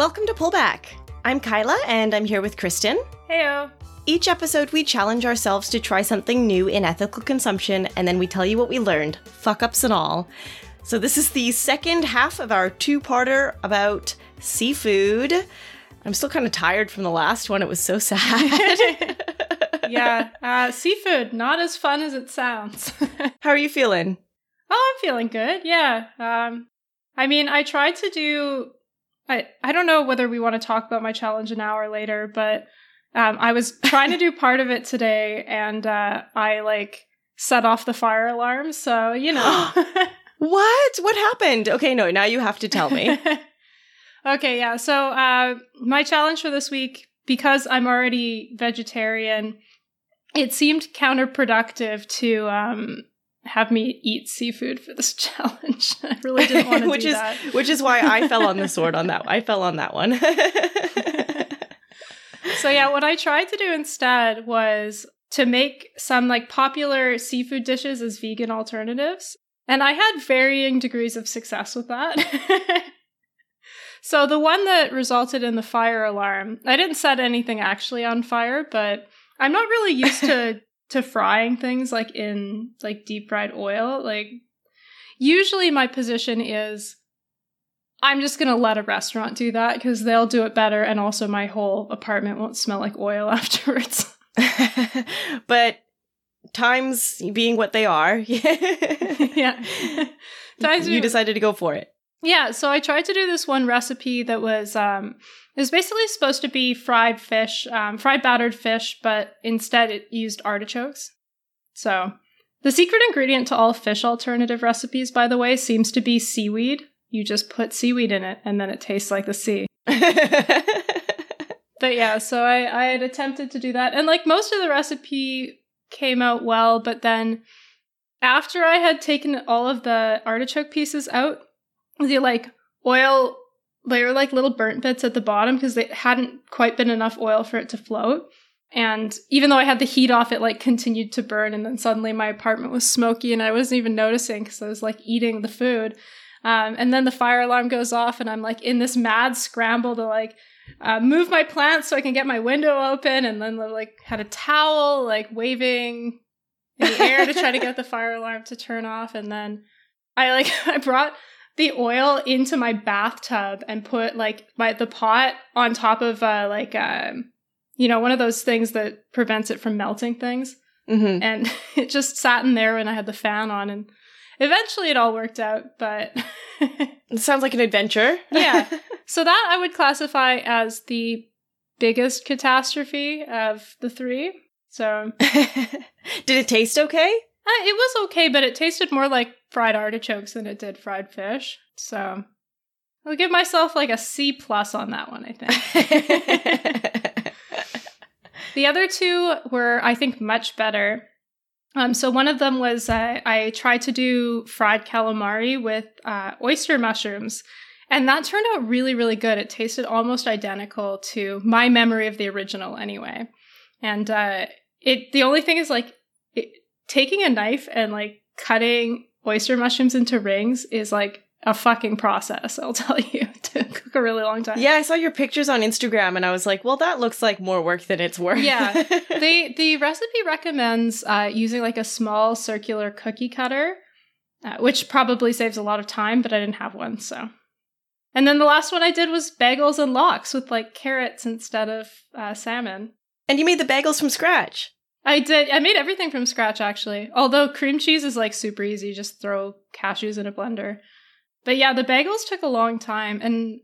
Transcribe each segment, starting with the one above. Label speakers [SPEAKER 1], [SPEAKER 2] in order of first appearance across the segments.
[SPEAKER 1] Welcome to Pullback. I'm Kyla, and I'm here with Kristen.
[SPEAKER 2] Heyo.
[SPEAKER 1] Each episode, we challenge ourselves to try something new in ethical consumption, and then we tell you what we learned, fuck ups and all. So, this is the second half of our two parter about seafood. I'm still kind of tired from the last one, it was so sad.
[SPEAKER 2] yeah, uh, seafood, not as fun as it sounds.
[SPEAKER 1] How are you feeling?
[SPEAKER 2] Oh, I'm feeling good. Yeah. Um, I mean, I tried to do. I I don't know whether we want to talk about my challenge an hour later, but um, I was trying to do part of it today, and uh, I like set off the fire alarm. So you know.
[SPEAKER 1] what? What happened? Okay, no. Now you have to tell me.
[SPEAKER 2] okay, yeah. So uh, my challenge for this week, because I'm already vegetarian, it seemed counterproductive to um, have me eat seafood for this challenge. I really didn't want to
[SPEAKER 1] which
[SPEAKER 2] do
[SPEAKER 1] is,
[SPEAKER 2] that.
[SPEAKER 1] Which is why I fell on the sword on that. I fell on that one.
[SPEAKER 2] so yeah, what I tried to do instead was to make some like popular seafood dishes as vegan alternatives. And I had varying degrees of success with that. so the one that resulted in the fire alarm, I didn't set anything actually on fire, but I'm not really used to to frying things like in like deep fried oil. Like usually my position is I'm just going to let a restaurant do that because they'll do it better and also my whole apartment won't smell like oil afterwards.
[SPEAKER 1] but times being what they are,
[SPEAKER 2] yeah. Times
[SPEAKER 1] you decided to go for it.
[SPEAKER 2] Yeah, so I tried to do this one recipe that was um it was basically supposed to be fried fish, um, fried battered fish, but instead it used artichokes. So the secret ingredient to all fish alternative recipes, by the way, seems to be seaweed. You just put seaweed in it and then it tastes like the sea. but yeah, so I, I had attempted to do that. And like most of the recipe came out well, but then after I had taken all of the artichoke pieces out, the like oil they were like little burnt bits at the bottom because they hadn't quite been enough oil for it to float. And even though I had the heat off, it like continued to burn. And then suddenly my apartment was smoky and I wasn't even noticing because I was like eating the food. Um, and then the fire alarm goes off and I'm like in this mad scramble to like uh, move my plants so I can get my window open. And then like had a towel like waving in the air to try to get the fire alarm to turn off. And then I like I brought the oil into my bathtub and put like my the pot on top of uh like um you know one of those things that prevents it from melting things.
[SPEAKER 1] Mm-hmm.
[SPEAKER 2] and it just sat in there when i had the fan on and eventually it all worked out but
[SPEAKER 1] it sounds like an adventure.
[SPEAKER 2] Yeah. So that i would classify as the biggest catastrophe of the three. So
[SPEAKER 1] did it taste okay
[SPEAKER 2] uh, it was okay, but it tasted more like fried artichokes than it did fried fish. So I'll give myself like a C plus on that one, I think. the other two were, I think, much better. Um, so one of them was uh, I tried to do fried calamari with uh, oyster mushrooms, and that turned out really, really good. It tasted almost identical to my memory of the original, anyway. And uh, it the only thing is like taking a knife and like cutting oyster mushrooms into rings is like a fucking process, I'll tell you, to cook a really long time.
[SPEAKER 1] Yeah, I saw your pictures on Instagram and I was like, well, that looks like more work than it's worth.
[SPEAKER 2] yeah. They the recipe recommends uh, using like a small circular cookie cutter, uh, which probably saves a lot of time, but I didn't have one, so. And then the last one I did was bagels and lox with like carrots instead of uh, salmon.
[SPEAKER 1] And you made the bagels from scratch.
[SPEAKER 2] I did. I made everything from scratch actually. Although cream cheese is like super easy, just throw cashews in a blender. But yeah, the bagels took a long time and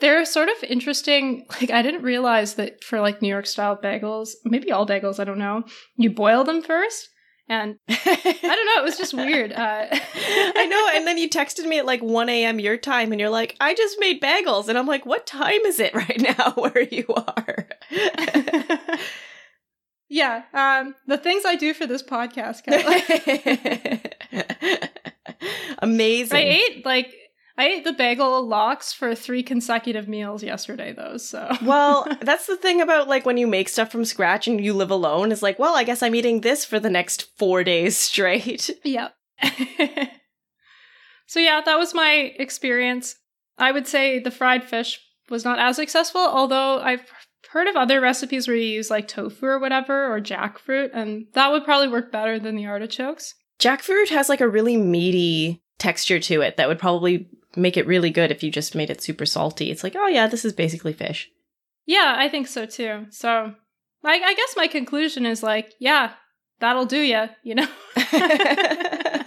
[SPEAKER 2] they're sort of interesting. Like I didn't realize that for like New York style bagels, maybe all bagels, I don't know. You boil them first and I don't know, it was just weird. Uh,
[SPEAKER 1] I know. And then you texted me at like 1 a.m. your time and you're like, I just made bagels. And I'm like, what time is it right now where you are?
[SPEAKER 2] Yeah, um, the things I do for this podcast.
[SPEAKER 1] Amazing.
[SPEAKER 2] I ate like I ate the bagel lox for three consecutive meals yesterday, though. So
[SPEAKER 1] well, that's the thing about like when you make stuff from scratch and you live alone is like, well, I guess I'm eating this for the next four days straight.
[SPEAKER 2] Yep. so yeah, that was my experience. I would say the fried fish was not as successful. Although I've heard of other recipes where you use like tofu or whatever or jackfruit, and that would probably work better than the artichokes.
[SPEAKER 1] Jackfruit has like a really meaty texture to it that would probably make it really good if you just made it super salty. It's like, oh yeah, this is basically fish.
[SPEAKER 2] Yeah, I think so too. So, I, I guess my conclusion is like, yeah, that'll do ya, you know?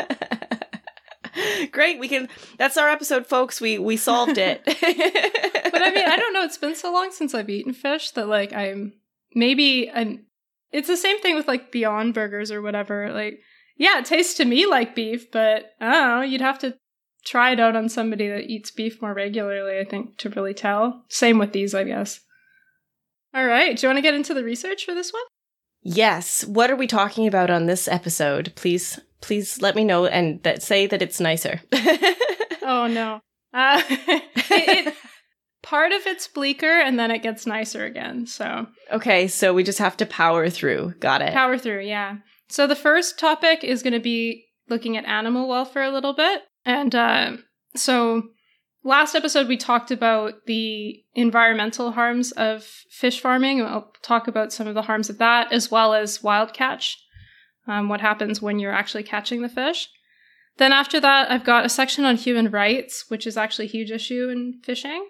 [SPEAKER 1] Great, we can that's our episode folks. We we solved it.
[SPEAKER 2] but I mean, I don't know, it's been so long since I've eaten fish that like I'm maybe I'm it's the same thing with like Beyond Burgers or whatever. Like, yeah, it tastes to me like beef, but I don't know, you'd have to try it out on somebody that eats beef more regularly, I think, to really tell. Same with these, I guess. All right, do you want to get into the research for this one?
[SPEAKER 1] Yes. What are we talking about on this episode? Please, please let me know and that say that it's nicer.
[SPEAKER 2] oh no. Uh, it, it, part of it's bleaker and then it gets nicer again. So
[SPEAKER 1] okay, so we just have to power through. Got it.
[SPEAKER 2] Power through, yeah. So the first topic is going to be looking at animal welfare a little bit, and uh, so last episode we talked about the environmental harms of fish farming. I'll talk about some of the harms of that as well as wild catch, um, what happens when you're actually catching the fish. Then after that, I've got a section on human rights, which is actually a huge issue in fishing.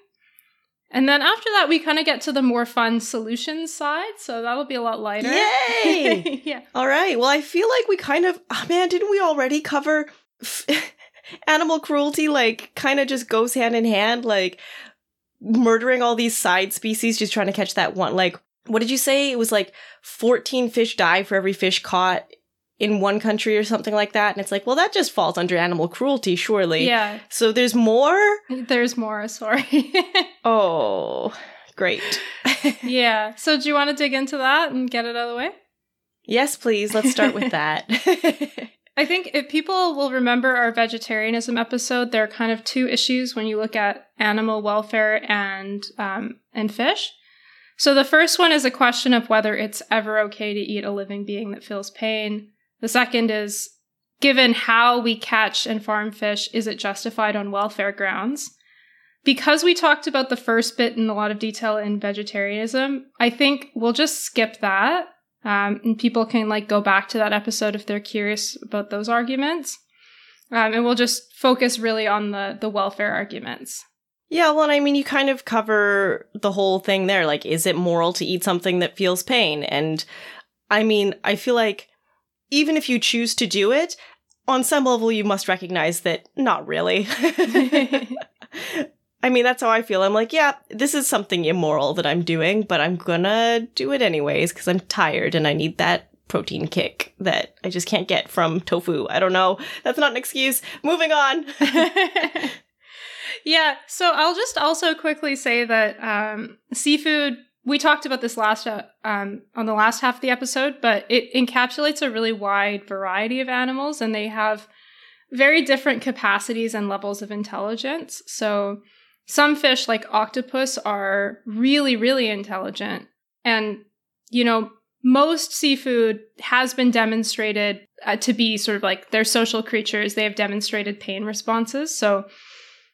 [SPEAKER 2] And then after that, we kind of get to the more fun solutions side. So that'll be a lot lighter.
[SPEAKER 1] Yay!
[SPEAKER 2] yeah.
[SPEAKER 1] All right. Well, I feel like we kind of, oh man, didn't we already cover f- animal cruelty? Like, kind of just goes hand in hand. Like, murdering all these side species, just trying to catch that one. Like, what did you say? It was like 14 fish die for every fish caught in one country or something like that. And it's like, well, that just falls under animal cruelty, surely.
[SPEAKER 2] Yeah.
[SPEAKER 1] So there's more?
[SPEAKER 2] There's more, sorry.
[SPEAKER 1] oh, great.
[SPEAKER 2] yeah. So do you want to dig into that and get it out of the way?
[SPEAKER 1] Yes, please. Let's start with that.
[SPEAKER 2] I think if people will remember our vegetarianism episode, there are kind of two issues when you look at animal welfare and um, and fish. So the first one is a question of whether it's ever okay to eat a living being that feels pain. The second is given how we catch and farm fish, is it justified on welfare grounds? Because we talked about the first bit in a lot of detail in vegetarianism, I think we'll just skip that. Um, and people can like go back to that episode if they're curious about those arguments. Um, and we'll just focus really on the the welfare arguments.
[SPEAKER 1] Yeah, well, I mean, you kind of cover the whole thing there. Like, is it moral to eat something that feels pain? And I mean, I feel like even if you choose to do it, on some level, you must recognize that not really. I mean, that's how I feel. I'm like, yeah, this is something immoral that I'm doing, but I'm gonna do it anyways because I'm tired and I need that protein kick that I just can't get from tofu. I don't know. That's not an excuse. Moving on.
[SPEAKER 2] yeah, so I'll just also quickly say that um, seafood we talked about this last uh, um, on the last half of the episode, but it encapsulates a really wide variety of animals, and they have very different capacities and levels of intelligence. So some fish, like octopus, are really, really intelligent, and you know most seafood has been demonstrated uh, to be sort of like they're social creatures. They have demonstrated pain responses. So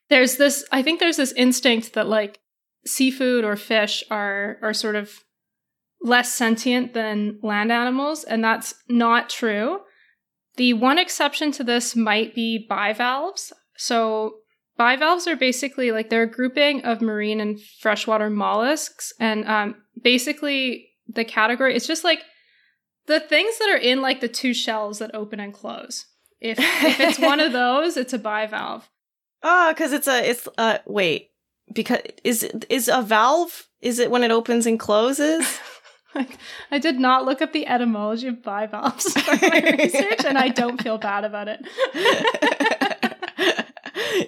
[SPEAKER 2] there's this. I think there's this instinct that like seafood or fish are are sort of less sentient than land animals, and that's not true. The one exception to this might be bivalves. So bivalves are basically like they're a grouping of marine and freshwater mollusks, and um, basically the category it's just like the things that are in like the two shells that open and close. If if it's one of those, it's a bivalve.
[SPEAKER 1] Oh, because it's a it's uh wait because is is a valve is it when it opens and closes
[SPEAKER 2] I did not look up the etymology of bivalves for my research, and I don't feel bad about it.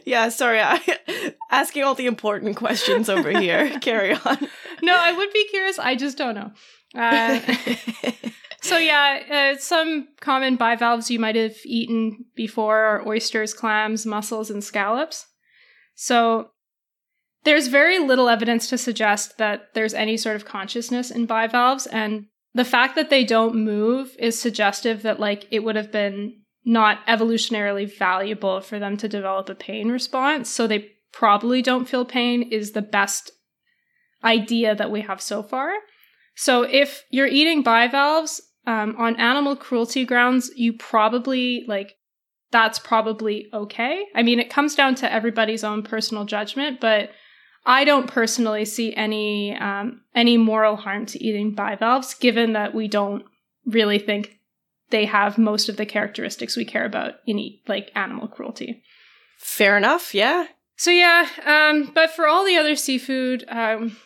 [SPEAKER 1] yeah, sorry, I, asking all the important questions over here. Carry on.
[SPEAKER 2] No, I would be curious. I just don't know. Uh, so yeah, uh, some common bivalves you might have eaten before are oysters, clams, mussels, and scallops. So there's very little evidence to suggest that there's any sort of consciousness in bivalves, and the fact that they don't move is suggestive that like it would have been not evolutionarily valuable for them to develop a pain response. So they probably don't feel pain is the best idea that we have so far. So if you're eating bivalves um, on animal cruelty grounds, you probably like that's probably okay. I mean, it comes down to everybody's own personal judgment, but I don't personally see any um, any moral harm to eating bivalves, given that we don't really think they have most of the characteristics we care about in eat, like animal cruelty.
[SPEAKER 1] Fair enough, yeah.
[SPEAKER 2] So yeah, um, but for all the other seafood, um,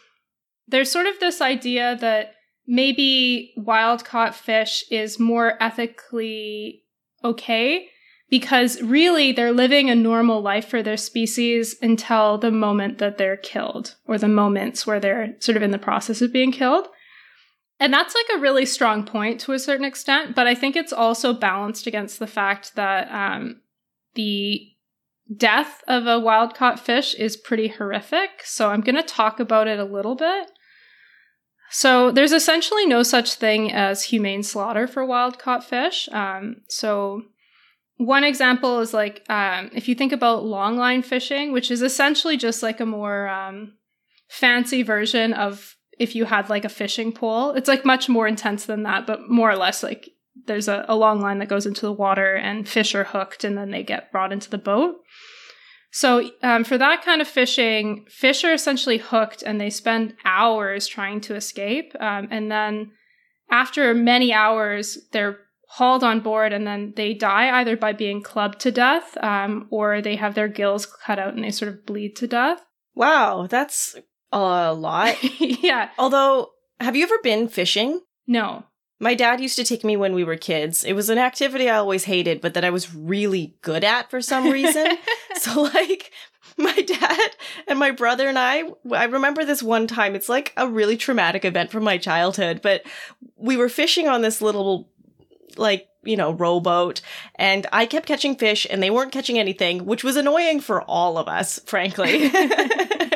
[SPEAKER 2] there's sort of this idea that maybe wild caught fish is more ethically okay because really they're living a normal life for their species until the moment that they're killed or the moments where they're sort of in the process of being killed. And that's like a really strong point to a certain extent, but I think it's also balanced against the fact that um, the death of a wild caught fish is pretty horrific. So I'm going to talk about it a little bit. So there's essentially no such thing as humane slaughter for wild caught fish. Um, so one example is like um, if you think about longline fishing, which is essentially just like a more um, fancy version of if you had like a fishing pole. It's like much more intense than that, but more or less like there's a, a long line that goes into the water and fish are hooked and then they get brought into the boat. So, um, for that kind of fishing, fish are essentially hooked and they spend hours trying to escape. Um, and then after many hours, they're hauled on board and then they die either by being clubbed to death um, or they have their gills cut out and they sort of bleed to death.
[SPEAKER 1] Wow, that's a lot.
[SPEAKER 2] yeah.
[SPEAKER 1] Although, have you ever been fishing?
[SPEAKER 2] No.
[SPEAKER 1] My dad used to take me when we were kids. It was an activity I always hated, but that I was really good at for some reason. so, like, my dad and my brother and I, I remember this one time. It's like a really traumatic event from my childhood, but we were fishing on this little like, you know, rowboat. And I kept catching fish and they weren't catching anything, which was annoying for all of us, frankly.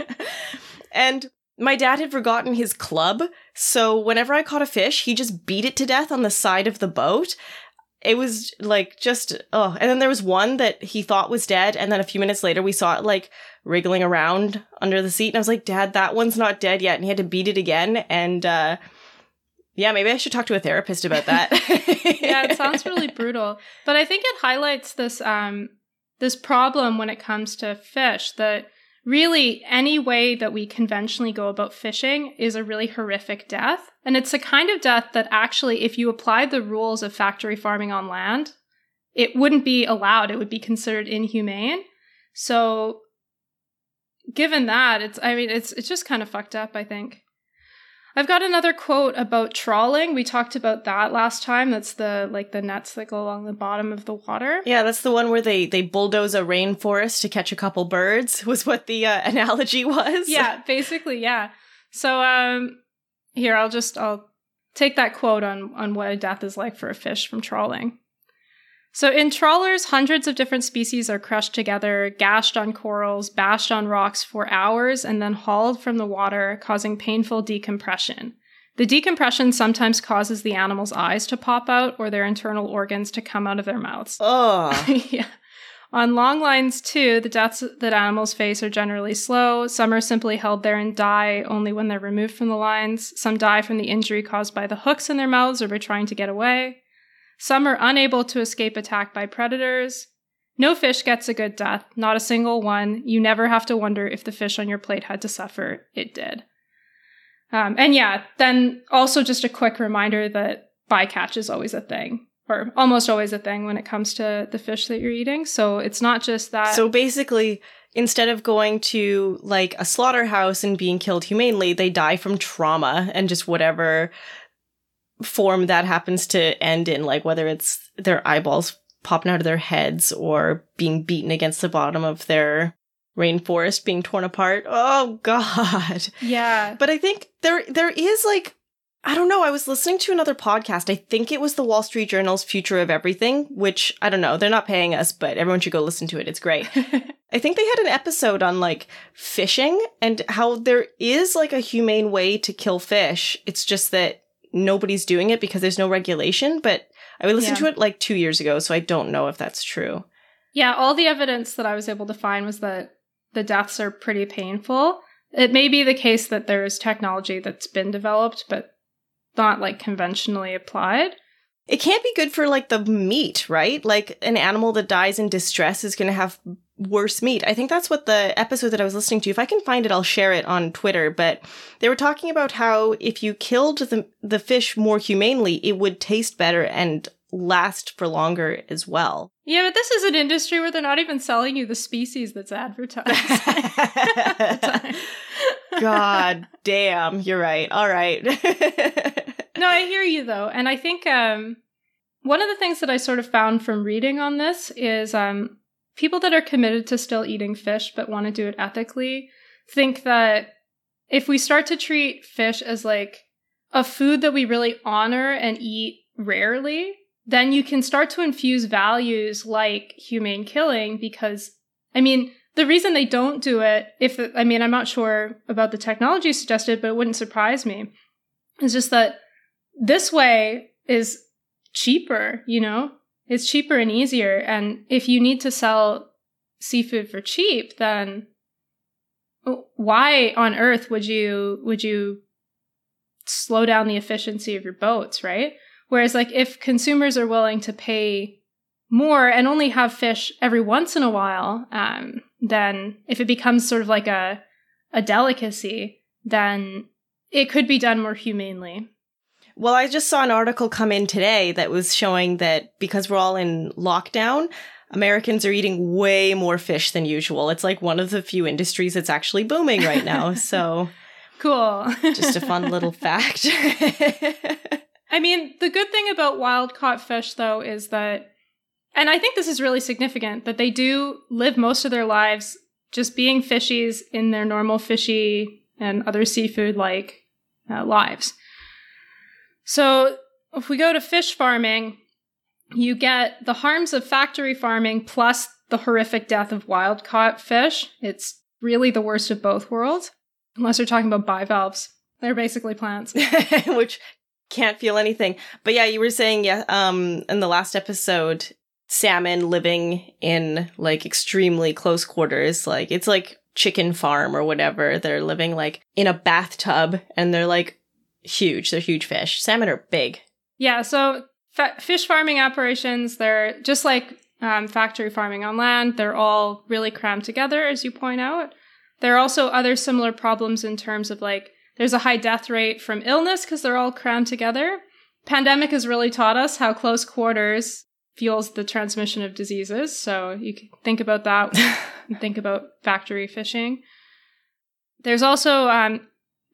[SPEAKER 1] and my dad had forgotten his club. So whenever I caught a fish, he just beat it to death on the side of the boat. It was like just, oh, and then there was one that he thought was dead. And then a few minutes later, we saw it like wriggling around under the seat. And I was like, Dad, that one's not dead yet. And he had to beat it again. And, uh, yeah, maybe I should talk to a therapist about that.
[SPEAKER 2] yeah, it sounds really brutal. But I think it highlights this um this problem when it comes to fish that really any way that we conventionally go about fishing is a really horrific death. And it's a kind of death that actually if you applied the rules of factory farming on land, it wouldn't be allowed. It would be considered inhumane. So given that, it's I mean it's it's just kind of fucked up, I think. I've got another quote about trawling. We talked about that last time. That's the like the nets that go along the bottom of the water.
[SPEAKER 1] Yeah, that's the one where they they bulldoze a rainforest to catch a couple birds. Was what the uh, analogy was.
[SPEAKER 2] Yeah, basically, yeah. So um here I'll just I'll take that quote on on what a death is like for a fish from trawling. So, in trawlers, hundreds of different species are crushed together, gashed on corals, bashed on rocks for hours, and then hauled from the water, causing painful decompression. The decompression sometimes causes the animal's eyes to pop out or their internal organs to come out of their mouths.
[SPEAKER 1] Oh.
[SPEAKER 2] yeah. On long lines, too, the deaths that animals face are generally slow. Some are simply held there and die only when they're removed from the lines. Some die from the injury caused by the hooks in their mouths or by trying to get away. Some are unable to escape attack by predators. No fish gets a good death, not a single one. You never have to wonder if the fish on your plate had to suffer. It did. Um, and yeah, then also just a quick reminder that bycatch is always a thing, or almost always a thing when it comes to the fish that you're eating. So it's not just that.
[SPEAKER 1] So basically, instead of going to like a slaughterhouse and being killed humanely, they die from trauma and just whatever form that happens to end in, like whether it's their eyeballs popping out of their heads or being beaten against the bottom of their rainforest being torn apart. Oh god.
[SPEAKER 2] Yeah.
[SPEAKER 1] But I think there there is like I don't know, I was listening to another podcast. I think it was the Wall Street Journal's Future of Everything, which I don't know, they're not paying us, but everyone should go listen to it. It's great. I think they had an episode on like fishing and how there is like a humane way to kill fish. It's just that nobody's doing it because there's no regulation. But I listened yeah. to it like two years ago, so I don't know if that's true.
[SPEAKER 2] Yeah, all the evidence that I was able to find was that the deaths are pretty painful. it may be the case that there's technology that's been developed, but not like conventionally applied.
[SPEAKER 1] It can't be good for like the meat, right? Like an animal that dies in distress is going to have worse meat. I think that's what the episode that I was listening to, if I can find it, I'll share it on Twitter. But they were talking about how if you killed the, the fish more humanely, it would taste better and last for longer as well.
[SPEAKER 2] Yeah, but this is an industry where they're not even selling you the species that's advertised.
[SPEAKER 1] God damn, you're right. All right.
[SPEAKER 2] no, I hear you though. And I think um, one of the things that I sort of found from reading on this is um, people that are committed to still eating fish but want to do it ethically think that if we start to treat fish as like a food that we really honor and eat rarely, then you can start to infuse values like humane killing because, I mean, the reason they don't do it, if I mean, I'm not sure about the technology suggested, but it wouldn't surprise me, is just that this way is cheaper, you know? It's cheaper and easier. And if you need to sell seafood for cheap, then why on earth would you would you slow down the efficiency of your boats, right? Whereas like if consumers are willing to pay more and only have fish every once in a while, um, then if it becomes sort of like a a delicacy, then it could be done more humanely.
[SPEAKER 1] Well, I just saw an article come in today that was showing that because we're all in lockdown, Americans are eating way more fish than usual. It's like one of the few industries that's actually booming right now. So
[SPEAKER 2] cool.
[SPEAKER 1] just a fun little fact.
[SPEAKER 2] I mean, the good thing about wild caught fish, though, is that, and I think this is really significant, that they do live most of their lives just being fishies in their normal fishy and other seafood like uh, lives. So if we go to fish farming, you get the harms of factory farming plus the horrific death of wild caught fish. It's really the worst of both worlds, unless you're talking about bivalves. They're basically plants.
[SPEAKER 1] Which can't feel anything. But yeah, you were saying, yeah, um, in the last episode, salmon living in like extremely close quarters. Like it's like chicken farm or whatever. They're living like in a bathtub and they're like huge. They're huge fish. Salmon are big.
[SPEAKER 2] Yeah. So fa- fish farming operations, they're just like um, factory farming on land. They're all really crammed together, as you point out. There are also other similar problems in terms of like there's a high death rate from illness because they're all crammed together. Pandemic has really taught us how close quarters fuels the transmission of diseases. So you can think about that. think about factory fishing. There's also um,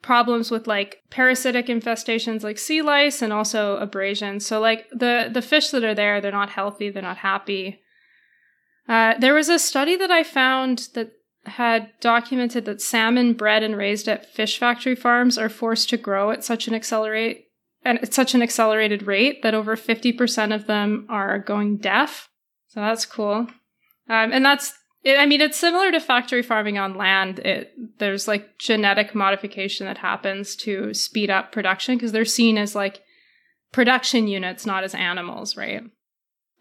[SPEAKER 2] problems with like parasitic infestations like sea lice and also abrasion. So like the the fish that are there, they're not healthy, they're not happy. Uh, there was a study that I found that had documented that salmon bred and raised at fish factory farms are forced to grow at such an accelerate and at such an accelerated rate that over 50% of them are going deaf. So that's cool. Um, and that's it, I mean, it's similar to factory farming on land. It, there's like genetic modification that happens to speed up production because they're seen as like production units, not as animals, right?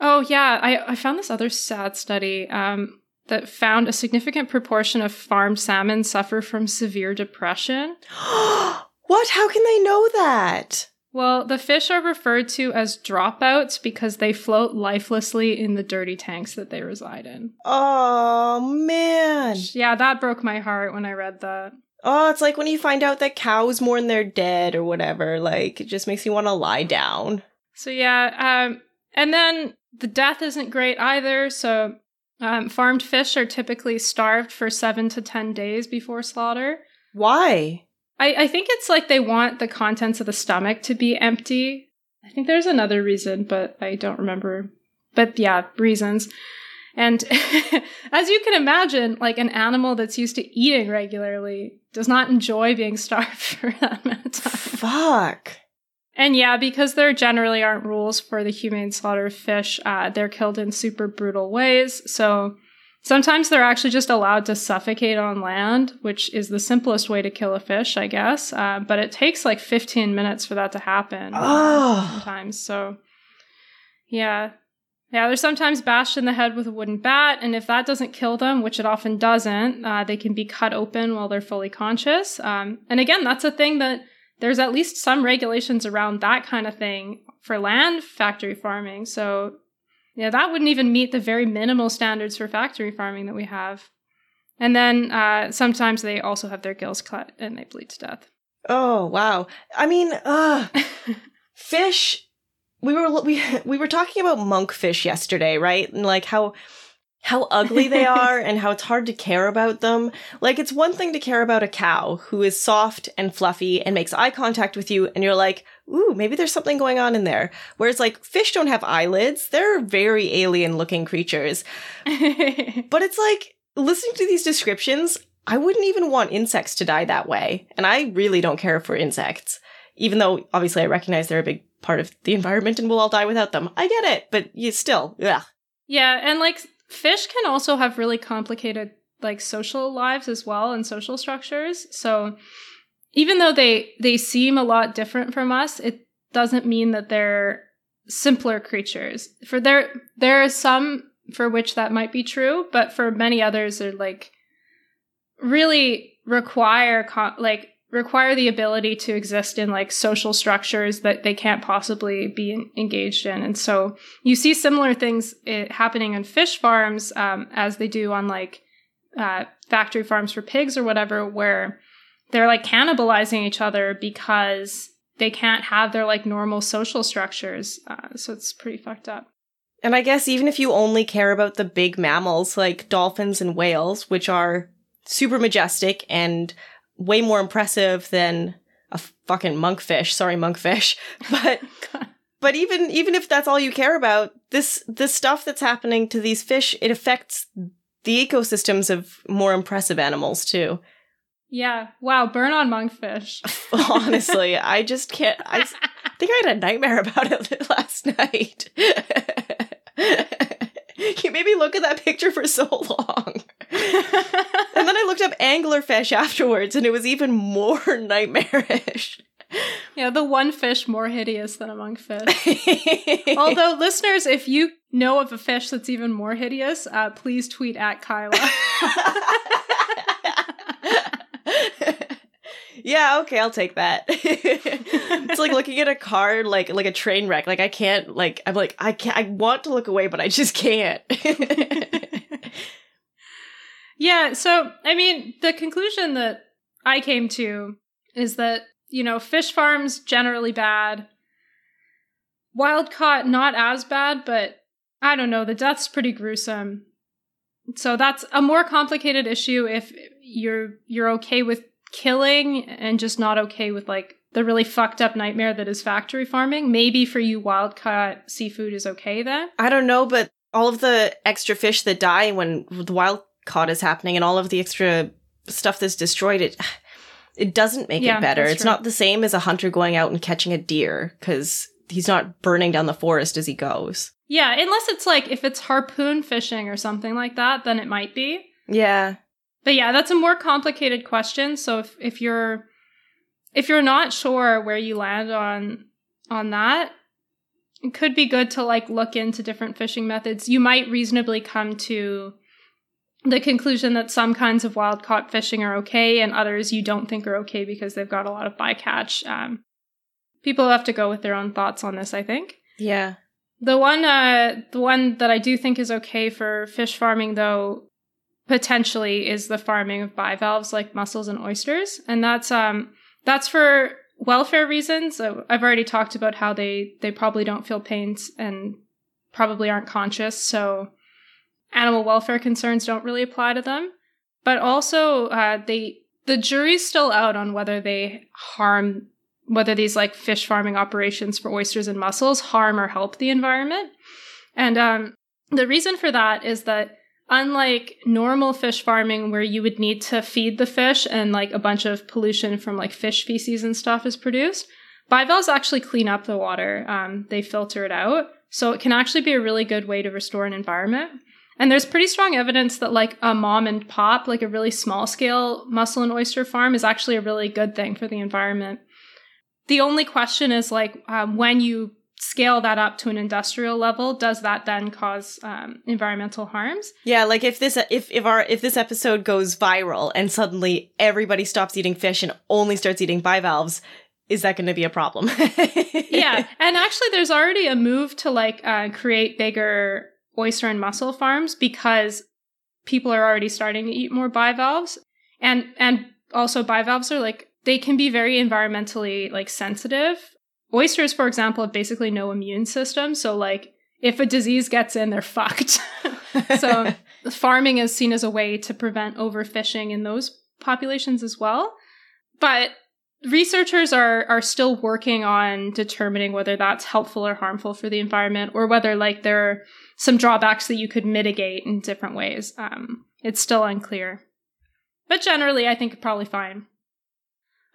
[SPEAKER 2] Oh yeah, I, I found this other sad study. Um, that found a significant proportion of farmed salmon suffer from severe depression.
[SPEAKER 1] what? How can they know that?
[SPEAKER 2] Well, the fish are referred to as dropouts because they float lifelessly in the dirty tanks that they reside in.
[SPEAKER 1] Oh, man.
[SPEAKER 2] Yeah, that broke my heart when I read that.
[SPEAKER 1] Oh, it's like when you find out that cows mourn their dead or whatever. Like, it just makes you want to lie down.
[SPEAKER 2] So, yeah. Um, and then the death isn't great either. So, um, farmed fish are typically starved for seven to 10 days before slaughter.
[SPEAKER 1] Why?
[SPEAKER 2] I, I think it's like they want the contents of the stomach to be empty. I think there's another reason, but I don't remember. But yeah, reasons. And as you can imagine, like an animal that's used to eating regularly does not enjoy being starved for that amount of time.
[SPEAKER 1] Fuck.
[SPEAKER 2] And yeah, because there generally aren't rules for the humane slaughter of fish, uh, they're killed in super brutal ways. So sometimes they're actually just allowed to suffocate on land, which is the simplest way to kill a fish, I guess. Uh, but it takes like 15 minutes for that to happen
[SPEAKER 1] oh.
[SPEAKER 2] sometimes. So yeah. Yeah, they're sometimes bashed in the head with a wooden bat, and if that doesn't kill them, which it often doesn't, uh, they can be cut open while they're fully conscious. Um, and again, that's a thing that there's at least some regulations around that kind of thing for land factory farming. So, yeah, that wouldn't even meet the very minimal standards for factory farming that we have. And then uh, sometimes they also have their gills cut and they bleed to death.
[SPEAKER 1] Oh wow! I mean, uh, fish we were we we were talking about monkfish yesterday, right? And like how how ugly they are and how it's hard to care about them. Like it's one thing to care about a cow who is soft and fluffy and makes eye contact with you and you're like, "Ooh, maybe there's something going on in there." Whereas like fish don't have eyelids. They're very alien looking creatures. but it's like listening to these descriptions, I wouldn't even want insects to die that way. And I really don't care for insects. Even though obviously I recognize they're a big part of the environment and we'll all die without them. I get it, but you still, yeah.
[SPEAKER 2] Yeah, and like fish can also have really complicated like social lives as well and social structures. So even though they they seem a lot different from us, it doesn't mean that they're simpler creatures. For there there are some for which that might be true, but for many others they're like really require co- like require the ability to exist in like social structures that they can't possibly be engaged in. And so you see similar things eh, happening on fish farms um, as they do on like uh, factory farms for pigs or whatever, where they're like cannibalizing each other because they can't have their like normal social structures. Uh, so it's pretty fucked up.
[SPEAKER 1] And I guess even if you only care about the big mammals like dolphins and whales, which are super majestic and way more impressive than a fucking monkfish. Sorry, monkfish. But but even even if that's all you care about, this this stuff that's happening to these fish, it affects the ecosystems of more impressive animals too.
[SPEAKER 2] Yeah. Wow. Burn on monkfish.
[SPEAKER 1] Honestly, I just can't. I think I had a nightmare about it last night. you made me look at that picture for so long. and then I looked up anglerfish afterwards, and it was even more nightmarish.
[SPEAKER 2] Yeah, the one fish more hideous than a monkfish. Although, listeners, if you know of a fish that's even more hideous, uh, please tweet at Kyla.
[SPEAKER 1] Yeah, okay, I'll take that. it's like looking at a car like like a train wreck. Like I can't like I'm like I can't I want to look away, but I just can't.
[SPEAKER 2] yeah, so I mean, the conclusion that I came to is that, you know, fish farms generally bad. Wild caught not as bad, but I don't know, the death's pretty gruesome. So that's a more complicated issue if you're you're okay with killing and just not okay with like the really fucked up nightmare that is factory farming. Maybe for you, wild caught seafood is okay then.
[SPEAKER 1] I don't know, but all of the extra fish that die when the wild caught is happening and all of the extra stuff that's destroyed, it it doesn't make yeah, it better. It's true. not the same as a hunter going out and catching a deer because he's not burning down the forest as he goes.
[SPEAKER 2] Yeah, unless it's like if it's harpoon fishing or something like that, then it might be.
[SPEAKER 1] Yeah.
[SPEAKER 2] But yeah, that's a more complicated question. So if, if you're if you're not sure where you land on on that, it could be good to like look into different fishing methods. You might reasonably come to the conclusion that some kinds of wild caught fishing are okay and others you don't think are okay because they've got a lot of bycatch. Um, people have to go with their own thoughts on this, I think.
[SPEAKER 1] Yeah.
[SPEAKER 2] The one uh the one that I do think is okay for fish farming though potentially is the farming of bivalves like mussels and oysters. And that's um that's for welfare reasons. I've already talked about how they they probably don't feel pains and probably aren't conscious, so animal welfare concerns don't really apply to them. But also, uh, they the jury's still out on whether they harm whether these like fish farming operations for oysters and mussels harm or help the environment. And um, the reason for that is that unlike normal fish farming where you would need to feed the fish and like a bunch of pollution from like fish feces and stuff is produced bivalves actually clean up the water um, they filter it out. So it can actually be a really good way to restore an environment. And there's pretty strong evidence that like a mom and pop like a really small scale mussel and oyster farm is actually a really good thing for the environment. The only question is like um, when you scale that up to an industrial level, does that then cause um, environmental harms?
[SPEAKER 1] Yeah, like if this if if our if this episode goes viral and suddenly everybody stops eating fish and only starts eating bivalves, is that going to be a problem?
[SPEAKER 2] yeah, and actually, there's already a move to like uh, create bigger oyster and mussel farms because people are already starting to eat more bivalves, and and also bivalves are like they can be very environmentally like sensitive. Oysters, for example, have basically no immune system, so like if a disease gets in, they're fucked. so farming is seen as a way to prevent overfishing in those populations as well. But researchers are are still working on determining whether that's helpful or harmful for the environment or whether like there are some drawbacks that you could mitigate in different ways um, it's still unclear but generally i think probably fine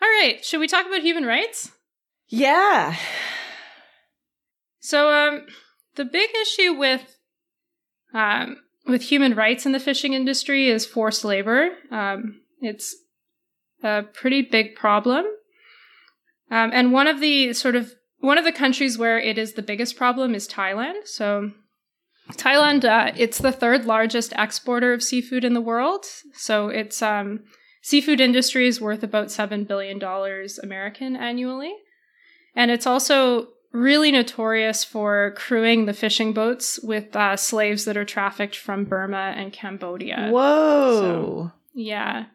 [SPEAKER 2] all right should we talk about human rights
[SPEAKER 1] yeah
[SPEAKER 2] so um the big issue with um with human rights in the fishing industry is forced labor um it's a pretty big problem um, and one of the sort of one of the countries where it is the biggest problem is Thailand. So Thailand, uh, it's the third largest exporter of seafood in the world. So its um, seafood industry is worth about seven billion dollars American annually, and it's also really notorious for crewing the fishing boats with uh, slaves that are trafficked from Burma and Cambodia.
[SPEAKER 1] Whoa!
[SPEAKER 2] So, yeah.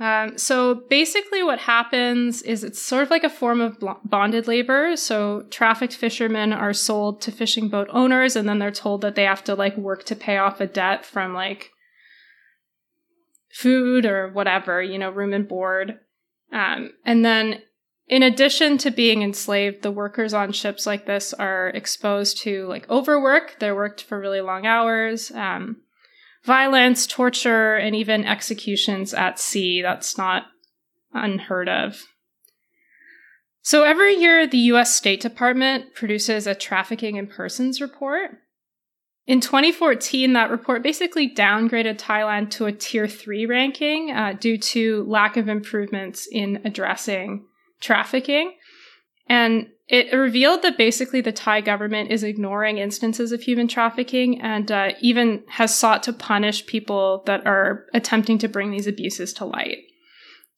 [SPEAKER 2] Um, so basically, what happens is it's sort of like a form of bonded labor. So trafficked fishermen are sold to fishing boat owners, and then they're told that they have to like work to pay off a debt from like food or whatever, you know, room and board. Um, and then, in addition to being enslaved, the workers on ships like this are exposed to like overwork. They're worked for really long hours. Um, violence, torture, and even executions at sea. That's not unheard of. So every year, the US State Department produces a trafficking in persons report. In 2014, that report basically downgraded Thailand to a tier three ranking uh, due to lack of improvements in addressing trafficking. And it revealed that basically the Thai government is ignoring instances of human trafficking and uh, even has sought to punish people that are attempting to bring these abuses to light.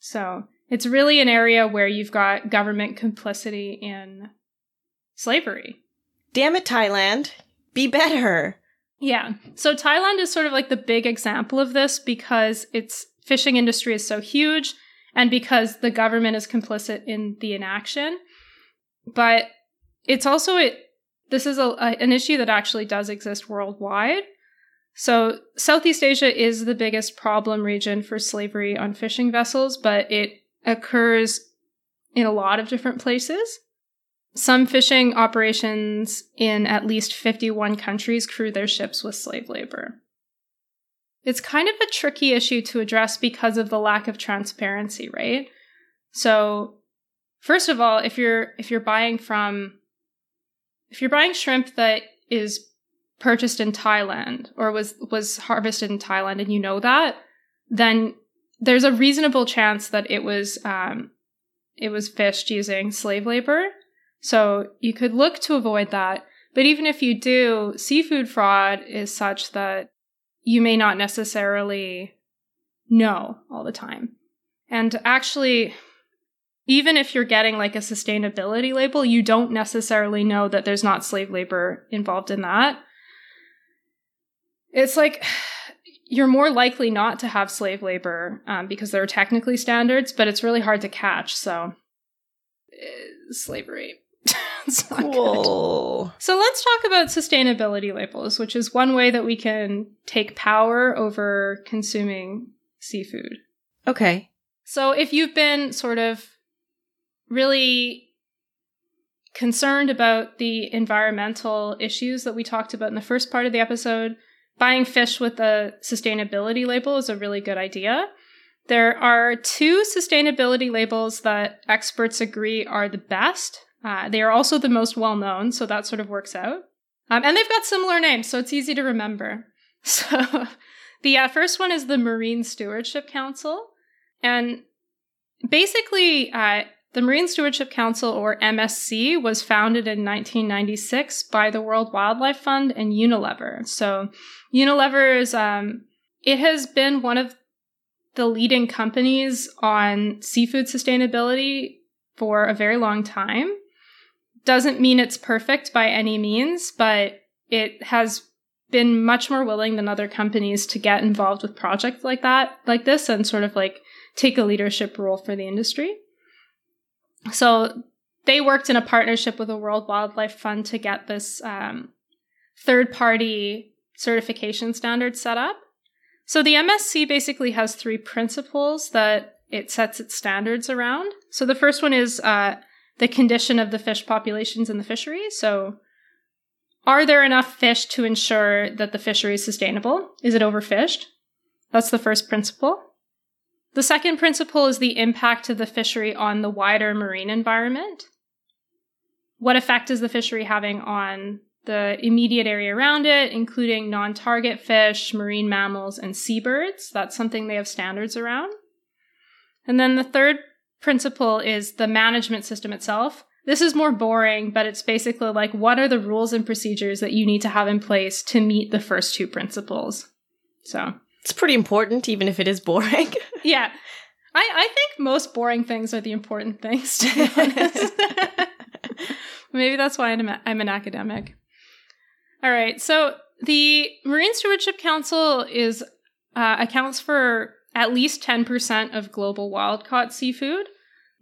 [SPEAKER 2] So it's really an area where you've got government complicity in slavery.
[SPEAKER 1] Damn it, Thailand. Be better.
[SPEAKER 2] Yeah. So Thailand is sort of like the big example of this because its fishing industry is so huge and because the government is complicit in the inaction. But it's also it this is a, a, an issue that actually does exist worldwide. So Southeast Asia is the biggest problem region for slavery on fishing vessels, but it occurs in a lot of different places. Some fishing operations in at least 51 countries crew their ships with slave labor. It's kind of a tricky issue to address because of the lack of transparency, right? So First of all, if you're if you're buying from if you're buying shrimp that is purchased in Thailand or was was harvested in Thailand and you know that, then there's a reasonable chance that it was um, it was fished using slave labor. So you could look to avoid that. But even if you do, seafood fraud is such that you may not necessarily know all the time. And actually, even if you're getting like a sustainability label, you don't necessarily know that there's not slave labor involved in that. It's like you're more likely not to have slave labor um, because there are technically standards, but it's really hard to catch. So, uh, slavery.
[SPEAKER 1] Cool.
[SPEAKER 2] So let's talk about sustainability labels, which is one way that we can take power over consuming seafood.
[SPEAKER 1] Okay.
[SPEAKER 2] So if you've been sort of really concerned about the environmental issues that we talked about in the first part of the episode, buying fish with a sustainability label is a really good idea. There are two sustainability labels that experts agree are the best. Uh, they are also the most well known, so that sort of works out. Um, and they've got similar names, so it's easy to remember. So the uh, first one is the Marine Stewardship Council. And basically, uh, The Marine Stewardship Council, or MSC, was founded in 1996 by the World Wildlife Fund and Unilever. So, Unilever is, um, it has been one of the leading companies on seafood sustainability for a very long time. Doesn't mean it's perfect by any means, but it has been much more willing than other companies to get involved with projects like that, like this, and sort of like take a leadership role for the industry. So they worked in a partnership with the World Wildlife Fund to get this um, third party certification standard set up. So the MSC basically has three principles that it sets its standards around. So the first one is uh, the condition of the fish populations in the fishery. So are there enough fish to ensure that the fishery is sustainable? Is it overfished? That's the first principle. The second principle is the impact of the fishery on the wider marine environment. What effect is the fishery having on the immediate area around it, including non target fish, marine mammals, and seabirds? That's something they have standards around. And then the third principle is the management system itself. This is more boring, but it's basically like what are the rules and procedures that you need to have in place to meet the first two principles? So
[SPEAKER 1] it's pretty important, even if it is boring.
[SPEAKER 2] yeah. I, I think most boring things are the important things, to be honest. Maybe that's why I'm, I'm an academic. All right. So the Marine Stewardship Council is uh, accounts for at least 10% of global wild caught seafood,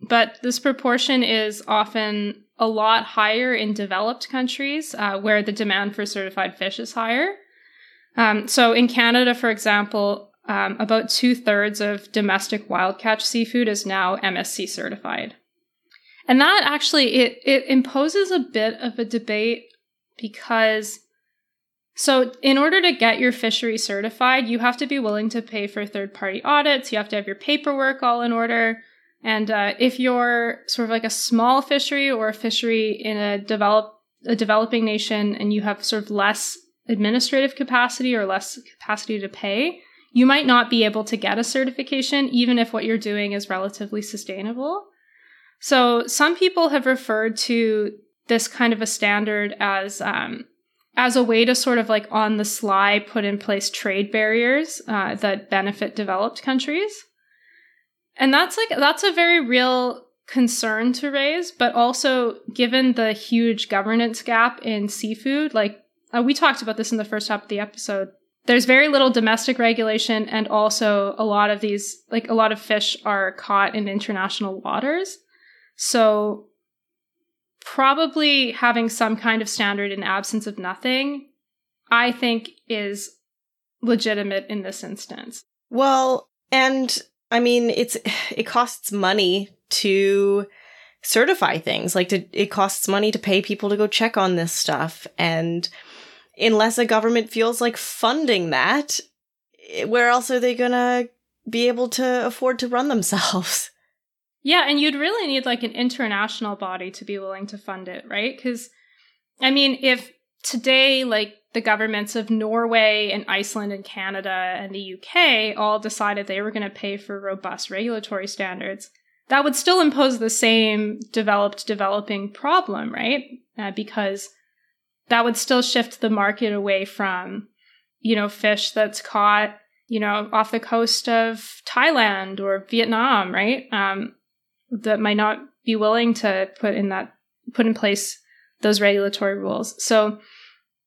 [SPEAKER 2] but this proportion is often a lot higher in developed countries uh, where the demand for certified fish is higher. Um, so in Canada, for example, um, about two thirds of domestic wild catch seafood is now MSC certified. And that actually it, it imposes a bit of a debate because so in order to get your fishery certified, you have to be willing to pay for third party audits. You have to have your paperwork all in order. And uh, if you're sort of like a small fishery or a fishery in a develop a developing nation and you have sort of less administrative capacity or less capacity to pay, you might not be able to get a certification, even if what you're doing is relatively sustainable. So some people have referred to this kind of a standard as um, as a way to sort of like on the sly put in place trade barriers uh, that benefit developed countries, and that's like that's a very real concern to raise. But also, given the huge governance gap in seafood, like uh, we talked about this in the first half of the episode. There's very little domestic regulation, and also a lot of these, like a lot of fish, are caught in international waters. So, probably having some kind of standard in absence of nothing, I think, is legitimate in this instance.
[SPEAKER 1] Well, and I mean, it's it costs money to certify things. Like, to, it costs money to pay people to go check on this stuff, and unless a government feels like funding that, eh, where else are they gonna be able to afford to run themselves?
[SPEAKER 2] Yeah, and you'd really need like an international body to be willing to fund it, right? Because, I mean, if today, like the governments of Norway and Iceland and Canada and the UK all decided they were going to pay for robust regulatory standards, that would still impose the same developed developing problem, right? Uh, because that would still shift the market away from, you know, fish that's caught, you know, off the coast of Thailand or Vietnam, right? Um, that might not be willing to put in that put in place those regulatory rules. So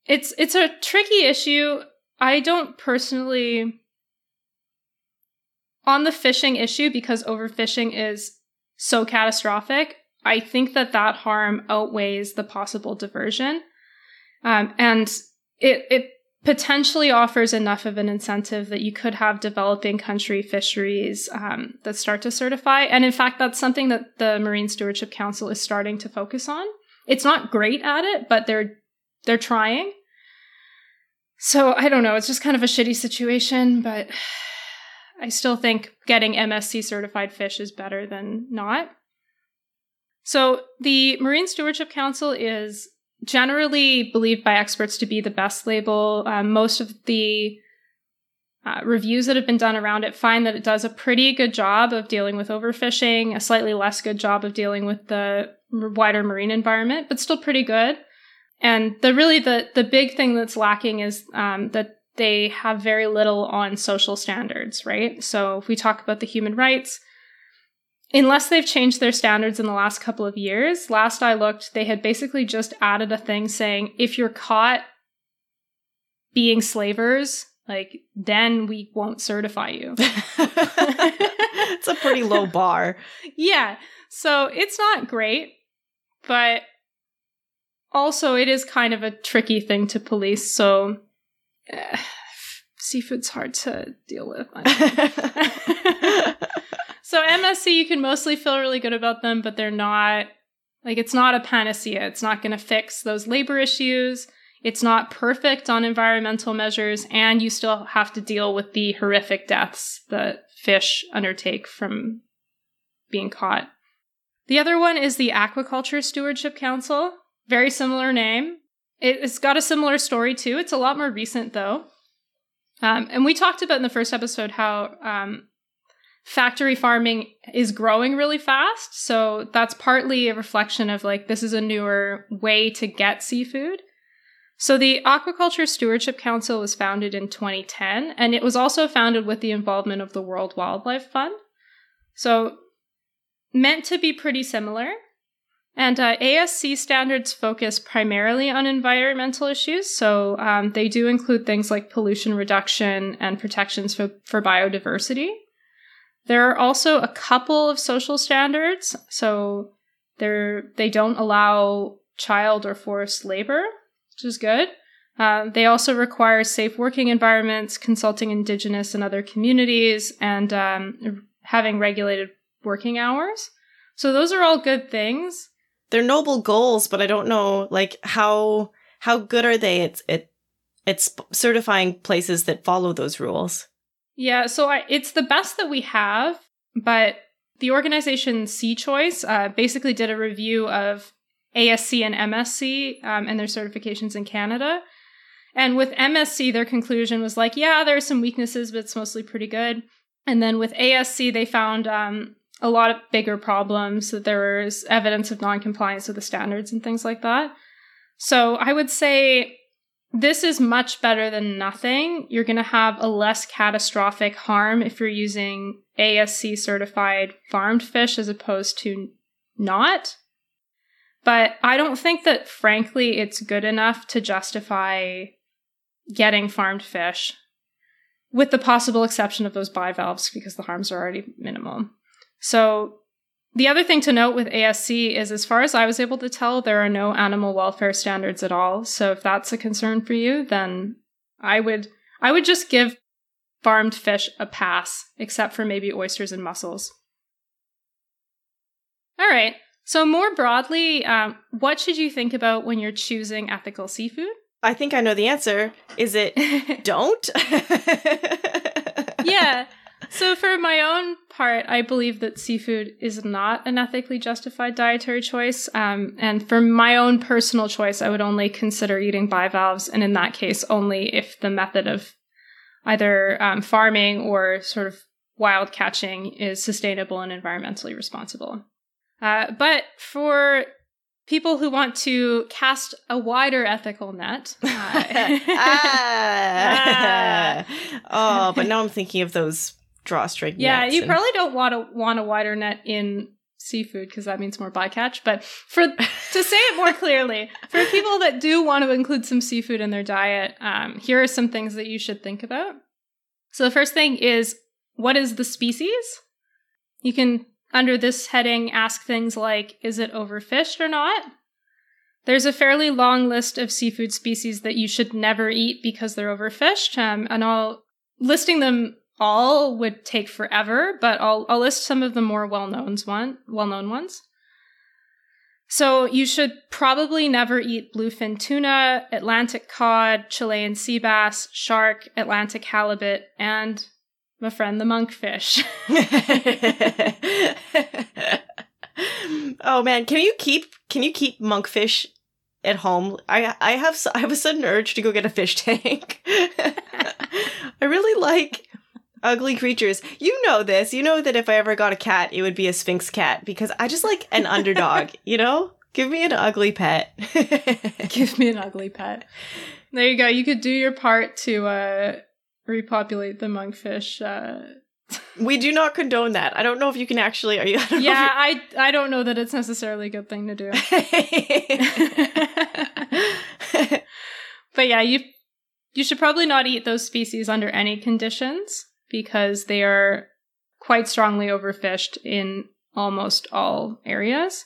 [SPEAKER 2] it's it's a tricky issue. I don't personally on the fishing issue because overfishing is so catastrophic. I think that that harm outweighs the possible diversion. Um, and it, it potentially offers enough of an incentive that you could have developing country fisheries um, that start to certify. And in fact, that's something that the Marine Stewardship Council is starting to focus on. It's not great at it, but they're they're trying. So I don't know. It's just kind of a shitty situation, but I still think getting MSC certified fish is better than not. So the Marine Stewardship Council is generally believed by experts to be the best label. Um, most of the uh, reviews that have been done around it find that it does a pretty good job of dealing with overfishing, a slightly less good job of dealing with the wider marine environment, but still pretty good. And the really the the big thing that's lacking is um, that they have very little on social standards, right? So if we talk about the human rights, unless they've changed their standards in the last couple of years, last I looked, they had basically just added a thing saying if you're caught being slavers, like then we won't certify you.
[SPEAKER 1] it's a pretty low bar.
[SPEAKER 2] yeah. So it's not great, but also it is kind of a tricky thing to police. So uh, seafood's hard to deal with. so MSC, you can mostly feel really good about them, but they're not like it's not a panacea. It's not going to fix those labor issues. It's not perfect on environmental measures, and you still have to deal with the horrific deaths that fish undertake from being caught. The other one is the Aquaculture Stewardship Council. Very similar name. It's got a similar story too. It's a lot more recent though. Um, and we talked about in the first episode how um, factory farming is growing really fast. So that's partly a reflection of like this is a newer way to get seafood. So the Aquaculture Stewardship Council was founded in 2010, and it was also founded with the involvement of the World Wildlife Fund. So meant to be pretty similar. And uh, ASC standards focus primarily on environmental issues. So um, they do include things like pollution reduction and protections for, for biodiversity. There are also a couple of social standards. So they're, they don't allow child or forced labor, which is good. Uh, they also require safe working environments, consulting Indigenous and other communities, and um, having regulated working hours. So those are all good things
[SPEAKER 1] they're noble goals, but I don't know like how how good are they at it it's certifying places that follow those rules.
[SPEAKER 2] Yeah, so I, it's the best that we have, but the organization Sea Choice uh, basically did a review of ASC and MSC um, and their certifications in Canada. And with MSC, their conclusion was like, yeah, there are some weaknesses, but it's mostly pretty good. And then with ASC, they found um, a lot of bigger problems that there was evidence of non-compliance with the standards and things like that. So I would say this is much better than nothing. You're going to have a less catastrophic harm if you're using ASC certified farmed fish as opposed to not. But I don't think that, frankly, it's good enough to justify getting farmed fish, with the possible exception of those bivalves because the harms are already minimal. So the other thing to note with ASC is, as far as I was able to tell, there are no animal welfare standards at all. So if that's a concern for you, then I would I would just give farmed fish a pass, except for maybe oysters and mussels. All right. So more broadly, um, what should you think about when you're choosing ethical seafood?
[SPEAKER 1] I think I know the answer. Is it don't?
[SPEAKER 2] yeah. So, for my own part, I believe that seafood is not an ethically justified dietary choice. Um, and for my own personal choice, I would only consider eating bivalves, and in that case, only if the method of either um, farming or sort of wild catching is sustainable and environmentally responsible. Uh, but for people who want to cast a wider ethical net. Uh,
[SPEAKER 1] ah. oh, but now I'm thinking of those drawstring.
[SPEAKER 2] Yeah, you and- probably don't want to want a wider net in seafood because that means more bycatch. But for to say it more clearly, for people that do want to include some seafood in their diet, um, here are some things that you should think about. So the first thing is what is the species? You can under this heading ask things like is it overfished or not? There's a fairly long list of seafood species that you should never eat because they're overfished, um, and I'll listing them all would take forever, but I'll, I'll list some of the more well-known one, well-known ones. So you should probably never eat bluefin tuna, Atlantic cod, Chilean sea bass, shark, Atlantic halibut, and my friend the monkfish.
[SPEAKER 1] oh man, can you keep can you keep monkfish at home. I I have I have a sudden urge to go get a fish tank. I really like ugly creatures. You know this. You know that if I ever got a cat, it would be a sphynx cat because I just like an underdog. You know, give me an ugly pet.
[SPEAKER 2] Give me an ugly pet. There you go. You could do your part to uh, repopulate the monkfish. Uh,
[SPEAKER 1] we do not condone that. I don't know if you can actually. Are you? I don't know if
[SPEAKER 2] yeah, I I don't know that it's necessarily a good thing to do. But yeah, you you should probably not eat those species under any conditions because they are quite strongly overfished in almost all areas.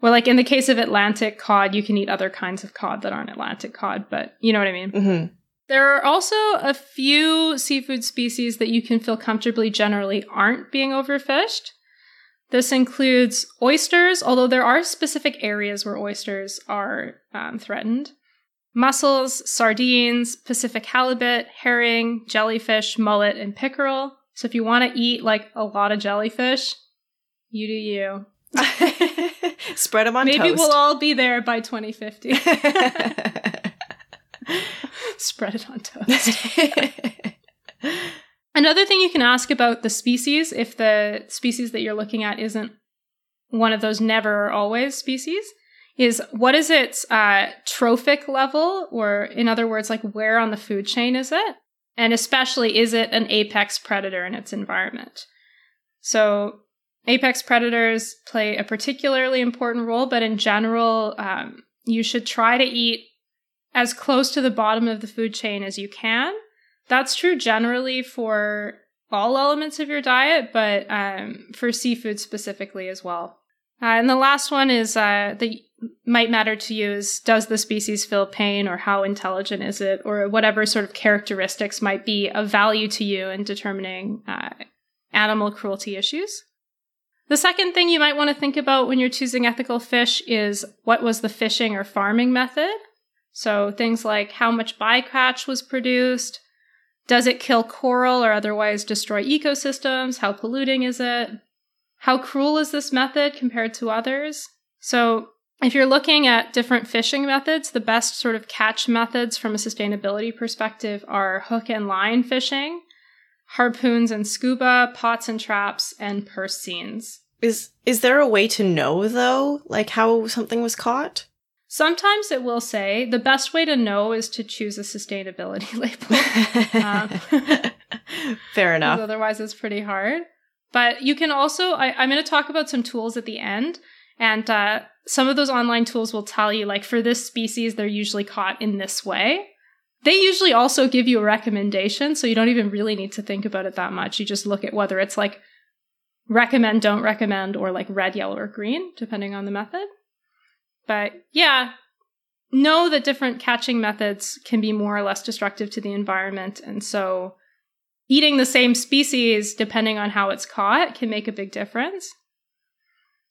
[SPEAKER 2] Well, like in the case of Atlantic cod, you can eat other kinds of cod that aren't Atlantic cod, but you know what I mean.
[SPEAKER 1] Mhm.
[SPEAKER 2] There are also a few seafood species that you can feel comfortably generally aren't being overfished. This includes oysters, although there are specific areas where oysters are um, threatened. Mussels, sardines, Pacific halibut, herring, jellyfish, mullet, and pickerel. So if you want to eat like a lot of jellyfish, you do you.
[SPEAKER 1] Spread them on
[SPEAKER 2] Maybe
[SPEAKER 1] toast.
[SPEAKER 2] we'll all be there by 2050. Spread it on toast. Another thing you can ask about the species, if the species that you're looking at isn't one of those never or always species, is what is its uh, trophic level, or in other words, like where on the food chain is it? And especially, is it an apex predator in its environment? So, apex predators play a particularly important role, but in general, um, you should try to eat as close to the bottom of the food chain as you can. That's true generally for all elements of your diet, but um, for seafood specifically as well. Uh, and the last one is uh, that might matter to you is does the species feel pain or how intelligent is it or whatever sort of characteristics might be of value to you in determining uh, animal cruelty issues. The second thing you might want to think about when you're choosing ethical fish is what was the fishing or farming method? So things like how much bycatch was produced, does it kill coral or otherwise destroy ecosystems? How polluting is it? How cruel is this method compared to others? So, if you're looking at different fishing methods, the best sort of catch methods from a sustainability perspective are hook and line fishing, harpoons and scuba, pots and traps, and purse seines.
[SPEAKER 1] is is there a way to know though, like how something was caught?
[SPEAKER 2] Sometimes it will say the best way to know is to choose a sustainability label. Um,
[SPEAKER 1] Fair enough.
[SPEAKER 2] Otherwise, it's pretty hard. But you can also, I, I'm going to talk about some tools at the end. And uh, some of those online tools will tell you, like, for this species, they're usually caught in this way. They usually also give you a recommendation. So you don't even really need to think about it that much. You just look at whether it's like recommend, don't recommend, or like red, yellow, or green, depending on the method. But yeah, know that different catching methods can be more or less destructive to the environment. And so eating the same species, depending on how it's caught, can make a big difference.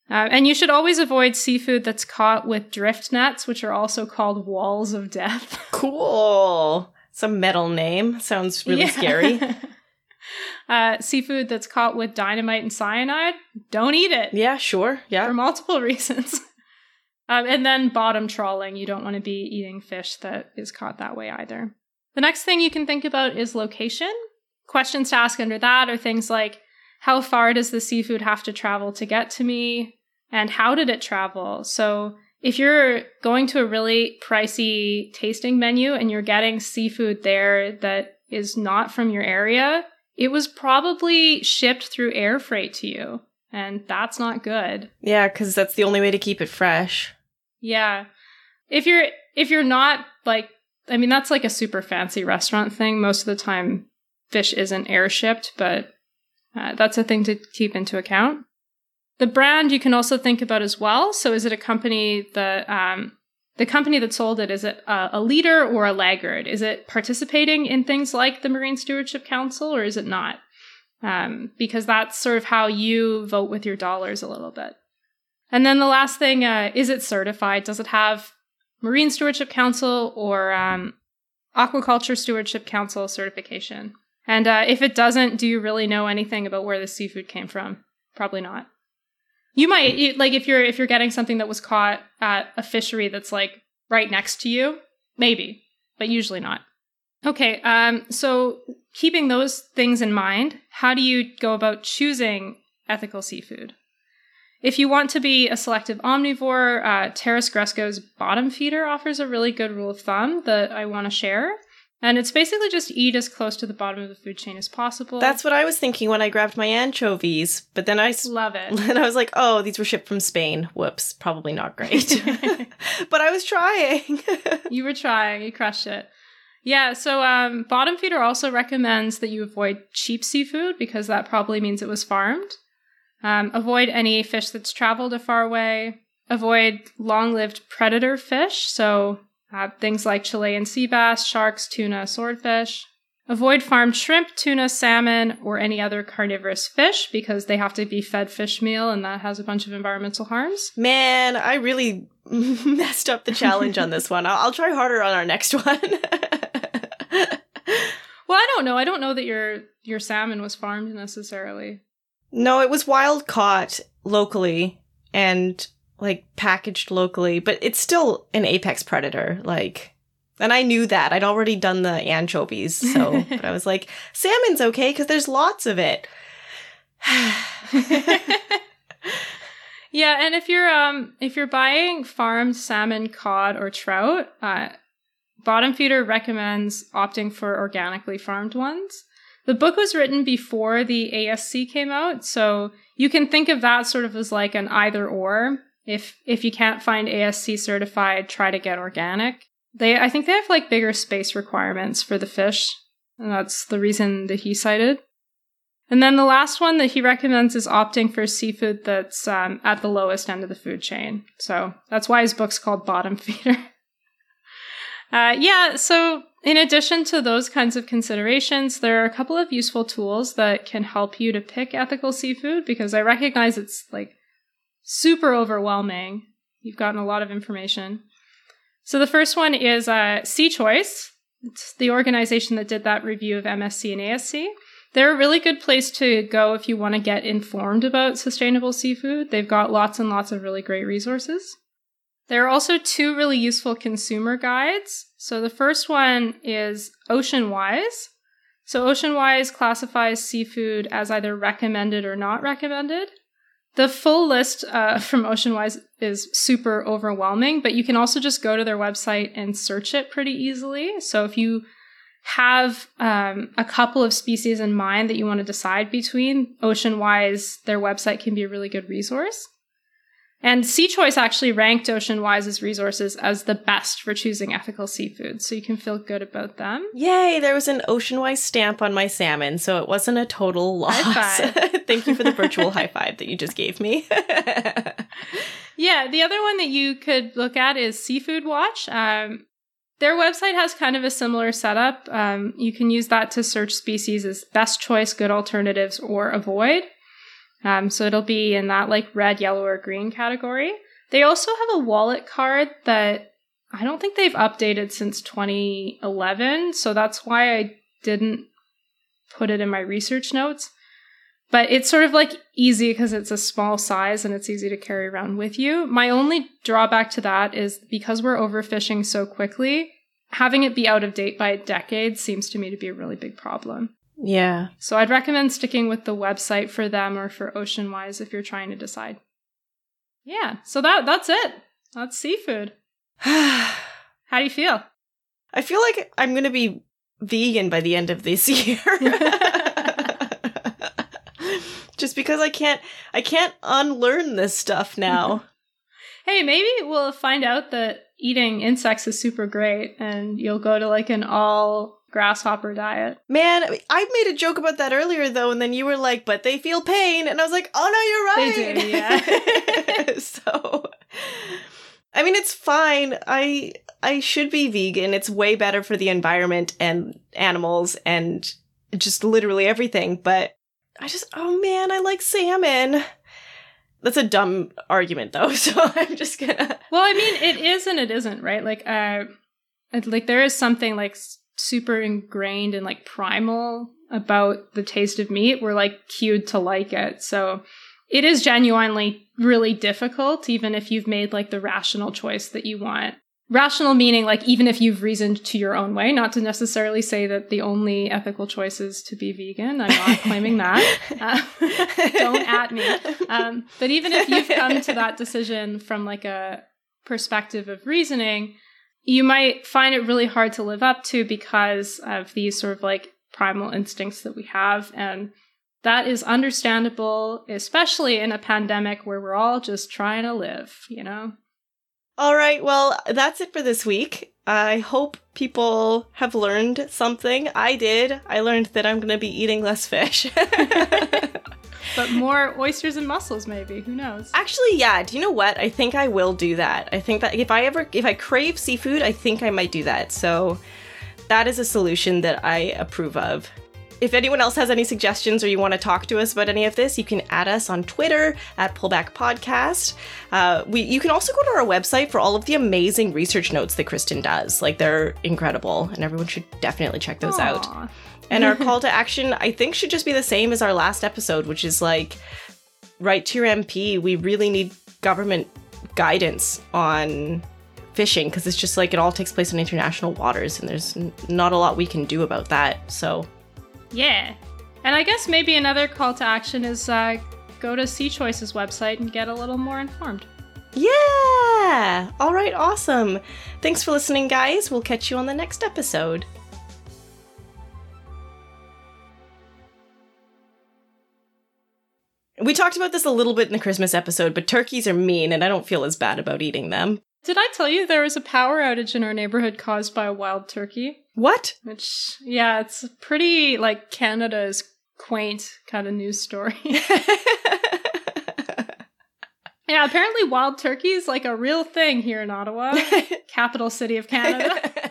[SPEAKER 2] Uh, and you should always avoid seafood that's caught with drift nets, which are also called walls of death.
[SPEAKER 1] Cool. It's a metal name. Sounds really
[SPEAKER 2] Yeah.
[SPEAKER 1] scary.
[SPEAKER 2] uh, seafood that's caught with dynamite and cyanide, don't eat it
[SPEAKER 1] Yeah, sure. Yeah.
[SPEAKER 2] For multiple reasons. Um, and then bottom trawling. You don't want to be eating fish that is caught that way either. The next thing you can think about is location. Questions to ask under that are things like how far does the seafood have to travel to get to me? And how did it travel? So if you're going to a really pricey tasting menu and you're getting seafood there that is not from your area, it was probably shipped through air freight to you. And that's not good.
[SPEAKER 1] Yeah, because that's the only way to keep it fresh.
[SPEAKER 2] Yeah. If you're if you're not like I mean that's like a super fancy restaurant thing. Most of the time fish isn't air shipped, but uh, that's a thing to keep into account. The brand you can also think about as well. So is it a company that um, the company that sold it is it a, leader or a laggard? Is it participating in things like the Marine Stewardship Council or is it not? Um, because that's sort of how you vote with your dollars a little bit. And then the last thing uh, is it certified? Does it have Marine Stewardship Council or um, Aquaculture Stewardship Council certification? And uh, if it doesn't, do you really know anything about where the seafood came from? Probably not. You might you- like if you're if you're getting something that was caught at a fishery that's like right next to you. Maybe, but usually not. Okay, um, so keeping those things in mind, how do you go about choosing ethical seafood? If you want to be a selective omnivore, uh, Taras Grescoe's bottom feeder offers a really good rule of thumb that I want to share. And it's basically just eat as close to the bottom of the food chain as possible.
[SPEAKER 1] That's what I was thinking when I grabbed my anchovies, but then I
[SPEAKER 2] love it.
[SPEAKER 1] And I was like, "Oh, these were shipped from Spain. Whoops, probably not great." but I was trying.
[SPEAKER 2] you were trying. You crushed it. Yeah, so um, Bottom Feeder also recommends that you avoid cheap seafood because that probably means it was farmed. Um, avoid any fish that's traveled a far way. Avoid long lived predator fish, so uh, things like Chilean sea bass, sharks, tuna, swordfish. Avoid farmed shrimp, tuna, salmon, or any other carnivorous fish because they have to be fed fish meal and that has a bunch of environmental harms.
[SPEAKER 1] Man, I really messed up the challenge on this one. I'll, I'll try harder on our next one.
[SPEAKER 2] well, I don't know. I don't know that your your salmon was farmed necessarily.
[SPEAKER 1] No, it was wild caught locally and like packaged locally, but it's still an apex predator. Like, and I knew that. I'd already done the anchovies, so but I was like, salmon's okay because there's lots of it.
[SPEAKER 2] yeah, and if you're um if you're buying farmed salmon, cod, or trout, uh, Bottom Feeder recommends opting for organically farmed ones. The book was written before the ASC came out, so you can think of that sort of as like an either or. If if you can't find ASC certified, try to get organic. They I think they have like bigger space requirements for the fish, and that's the reason that he cited. And then the last one that he recommends is opting for seafood that's um, at the lowest end of the food chain. So that's why his book's called Bottom Feeder. uh, yeah, so in addition to those kinds of considerations, there are a couple of useful tools that can help you to pick ethical seafood because I recognize it's like super overwhelming. You've gotten a lot of information. So the first one is uh, Sea Choice. It's the organization that did that review of MSC and ASC. They're a really good place to go if you want to get informed about sustainable seafood. They've got lots and lots of really great resources. There are also two really useful consumer guides. So the first one is OceanWise. So OceanWise classifies seafood as either recommended or not recommended. The full list uh, from OceanWise is super overwhelming, but you can also just go to their website and search it pretty easily. So if you have um, a couple of species in mind that you want to decide between, OceanWise, their website can be a really good resource. And Sea Choice actually ranked OceanWise's resources as the best for choosing ethical seafood, so you can feel good about them.
[SPEAKER 1] Yay, there was an OceanWise stamp on my salmon, so it wasn't a total loss. Thank you for the virtual high five that you just gave me.
[SPEAKER 2] yeah, the other one that you could look at is Seafood Watch. Um, their website has kind of a similar setup. Um, you can use that to search species as best choice, good alternatives, or avoid. Um, so it'll be in that like red, yellow, or green category. They also have a wallet card that I don't think they've updated since 2011. So that's why I didn't put it in my research notes. But it's sort of like easy because it's a small size and it's easy to carry around with you. My only drawback to that is because we're overfishing so quickly, having it be out of date by a decade seems to me to be a really big problem.
[SPEAKER 1] Yeah.
[SPEAKER 2] So I'd recommend sticking with the website for them or for OceanWise if you're trying to decide. Yeah. So that that's it. That's seafood. How do you feel?
[SPEAKER 1] I feel like I'm going to be vegan by the end of this year. Just because I can't I can't unlearn this stuff now.
[SPEAKER 2] hey, maybe we'll find out that eating insects is super great and you'll go to like an all grasshopper diet.
[SPEAKER 1] Man, I made a joke about that earlier though, and then you were like, "But they feel pain," and I was like, "Oh no, you're
[SPEAKER 2] right." They do, yeah.
[SPEAKER 1] so, I mean, it's fine. I I should be vegan. It's way better for the environment and animals and just literally everything. But I just, oh man, I like salmon. That's a dumb argument though, so I'm just gonna.
[SPEAKER 2] Well, I mean, it is and it isn't, right? Like, uh, like there is something like super ingrained and like primal about the taste of meat, we're like cued to like it. So it is genuinely really difficult, even if you've made like the rational choice that you want. Rational meaning like even if you've reasoned to your own way not to necessarily say that the only ethical choice is to be vegan. I'm not claiming that. Uh, don't at me. Um, but even if you've come to that decision from like a perspective of reasoning you might find it really hard to live up to because of these sort of like primal instincts that we have and that is understandable especially in a pandemic where we're all just trying to live you know
[SPEAKER 1] all right, well, that's it for this week. I hope people have learned something. I did. I learned that I'm going to be eating less fish.
[SPEAKER 2] but more oysters and mussels maybe who knows
[SPEAKER 1] actually yeah do you know what i think i will do that i think that if i ever if i crave seafood i think i might do that so that is a solution that i approve of if anyone else has any suggestions or you want to talk to us about any of this, you can add us on Twitter at Pullback Podcast. Uh, we you can also go to our website for all of the amazing research notes that Kristen does. Like they're incredible, and everyone should definitely check those Aww. out. And our call to action, I think, should just be the same as our last episode, which is like, write to your MP. We really need government guidance on fishing because it's just like it all takes place in international waters, and there's n- not a lot we can do about that. So
[SPEAKER 2] yeah. And I guess maybe another call to action is uh, go to Sea Choice's website and get a little more informed.
[SPEAKER 1] Yeah! All right, awesome. Thanks for listening, guys. We'll catch you on the next episode. We talked about this a little bit in the Christmas episode, but turkeys are mean, and I don't feel as bad about eating them.
[SPEAKER 2] Did I tell you there was a power outage in our neighborhood caused by a wild turkey?
[SPEAKER 1] What?
[SPEAKER 2] Which, yeah, it's pretty like Canada's quaint kind of news story. yeah, apparently wild turkey is like a real thing here in Ottawa, capital city of Canada.